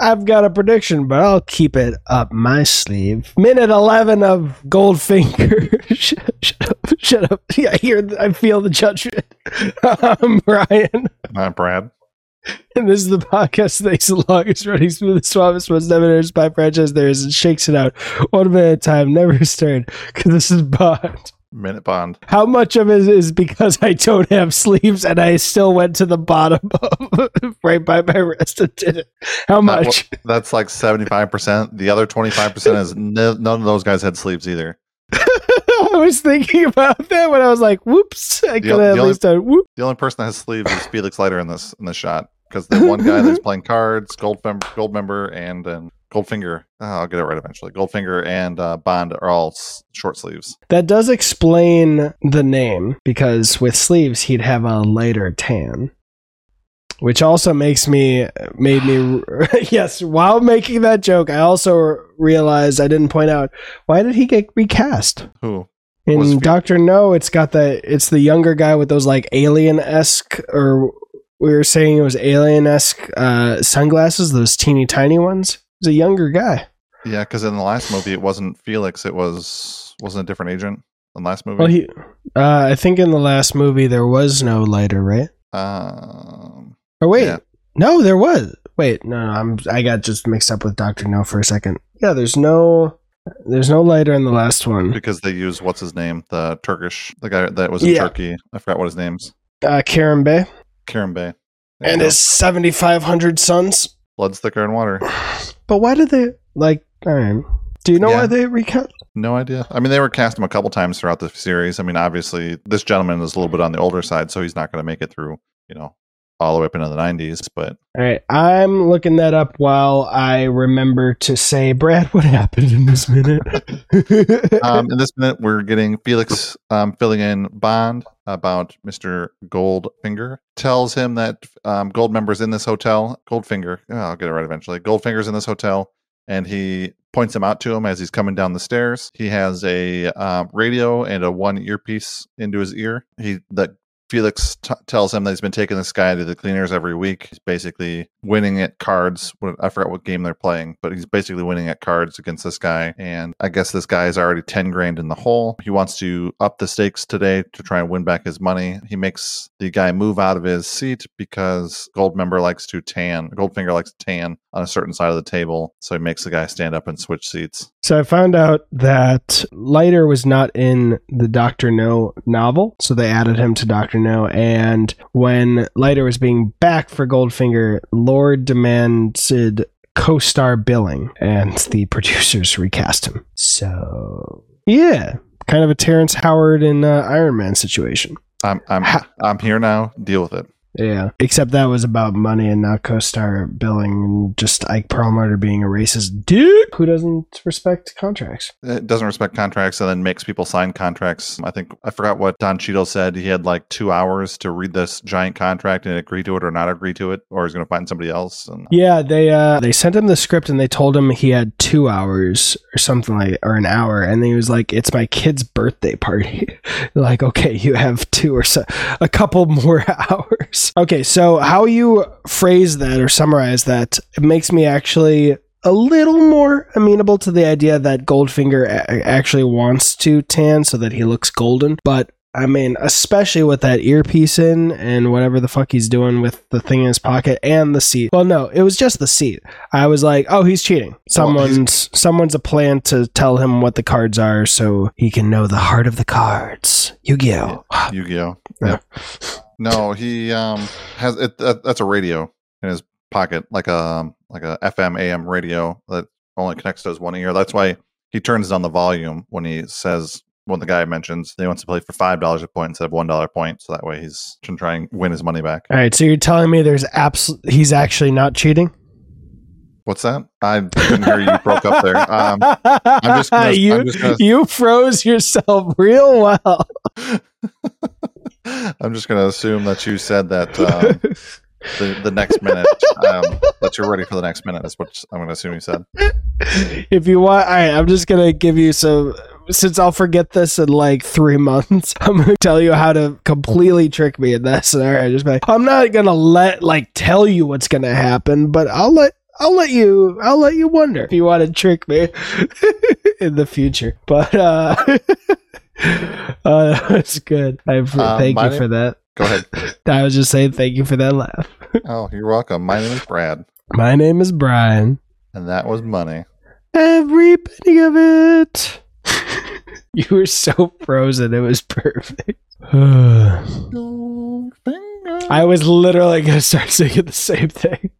I've got a prediction, but I'll keep it up my sleeve. Minute 11 of Goldfinger. shut, shut up. Shut up. Yeah, I hear, I feel the judgment. I'm um, Brian. Not Brad. And this is the podcast that takes the longest running, smoothest, suavest, most never by franchise there is and shakes it out one minute at a time, never stirred, because this is Bond. Minute Bond. How much of it is because I don't have sleeves and I still went to the bottom of right by my wrist and did it? How That- much? That's like 75%. The other 25% is n- none of those guys had sleeves either. I was thinking about that when I was like, whoops, I could the have at only- least done whoop. The only person that has sleeves is Felix Leiter in this in this shot because the one guy that's playing cards, Gold Mem- Gold Member, and then Goldfinger. Oh, I'll get it right eventually. Goldfinger and uh, Bond are all s- short sleeves. That does explain the name because with sleeves he'd have a lighter tan. Which also makes me made me yes, while making that joke, I also realized I didn't point out why did he get recast? Who? In Doctor No, it's got the it's the younger guy with those like alien esque or we were saying it was alien esque uh, sunglasses, those teeny tiny ones. He's a younger guy. Yeah, because in the last movie it wasn't Felix. It was wasn't a different agent in the last movie. Well, he uh, I think in the last movie there was no Leiter, right? um, Or wait, Yeah. no, there was. Wait, no, no, I'm I got just mixed up with Doctor No for a second. Yeah, there's no there's no Leiter in the last one. because they use what's his name, the Turkish, the guy that was in Yeah. Turkey. I forgot what his name's. Uh, Karen Bay Kerim Bey. There and his 7,500 sons. Blood's thicker than water. But why did they like? All right. Do you know Yeah. why they recast? No idea. I mean, they were cast him a couple times throughout the series. I mean, obviously, this gentleman is a little bit on the older side, so he's not going to make it through, you know, all the way up into the 90s. But All right, I'm looking that up while I remember to say, Brad, what happened in this minute? um, in this minute, we're getting Felix um, filling in Bond about Mr. Goldfinger. Tells him that um, Gold member's in this hotel. Goldfinger, oh, I'll get it right eventually. Goldfinger's in this hotel, and he points him out to him as he's coming down the stairs. He has a um, radio and a one earpiece into his ear. He that Felix t- tells him that he's been taking this guy to the cleaners every week. He's basically winning at cards. I forgot what game they're playing, but he's basically winning at cards against this guy. And I guess this guy is already 10 grand in the hole. He wants to up the stakes today to try and win back his money. He makes the guy move out of his seat because Goldmember likes to tan, Goldfinger likes to tan on a certain side of the table. So he makes the guy stand up and switch seats. so I found out that Leiter was not in the Doctor No novel, so they added him to No. And when Leiter was being back for Goldfinger, Lord demanded co-star billing, and the producers recast him. So yeah, kind of a Terrence Howard and uh, Iron Man situation. I'm I'm Ha- I'm here now. Deal with it. Yeah. Except that was about money and not co-star billing and just Ike Perlmutter being a racist dude who doesn't respect contracts. It doesn't respect contracts and then makes people sign contracts. I think I forgot what Don Cheadle said. He had like two hours to read this giant contract and agree to it or not agree to it, or he's going to find somebody else. And Yeah, they uh they sent him the script and they told him he had two hours or something like or an hour, and he was like, "It's my kid's birthday party." like, okay, you have two or so a couple more hours. Okay, so how you phrase that or summarize that it makes me actually a little more amenable to the idea that Goldfinger a- actually wants to tan so that he looks golden, but I mean, especially with that earpiece in and whatever the fuck he's doing with the thing in his pocket and the seat. Well, no, it was just the seat. I was like, oh, he's cheating. Someone's someone's a plan to tell him what the cards are so he can know the heart of the cards. Yu-Gi-Oh. Yu-Gi-Oh. Yeah. No, he um has it. That, that's a radio in his pocket, like a like a FM AM radio that only connects to his one ear. That's why he turns down the volume when he says when the guy mentions he wants to play for five dollars a point instead of one dollar a point. So that way he's can try and win his money back. All right, so you're telling me there's abs- he's actually not cheating? What's that? I didn't hear you. You broke up there. Um, I'm just gonna- you I'm just gonna- you froze yourself real well. I'm just going to assume that you said that um, the the next minute um, that you're ready for the next minute is what I'm going to assume you said. if you want, all right, I'm just gonna give you some. Since I'll forget this in like three months, I'm gonna tell you how to completely trick me in that scenario. Just be like, I'm not gonna let like tell you what's gonna happen, but I'll let I'll let you. I'll let you wonder if you want to trick me in the future. But uh, uh that's good. I Um, thank you name- for that. Go ahead. I was just saying thank you for that laugh. Oh, you're welcome. My name is Brad, My name is Brian. and that was money. Every penny of it. you were so frozen. It was perfect. I was literally gonna start singing the same thing.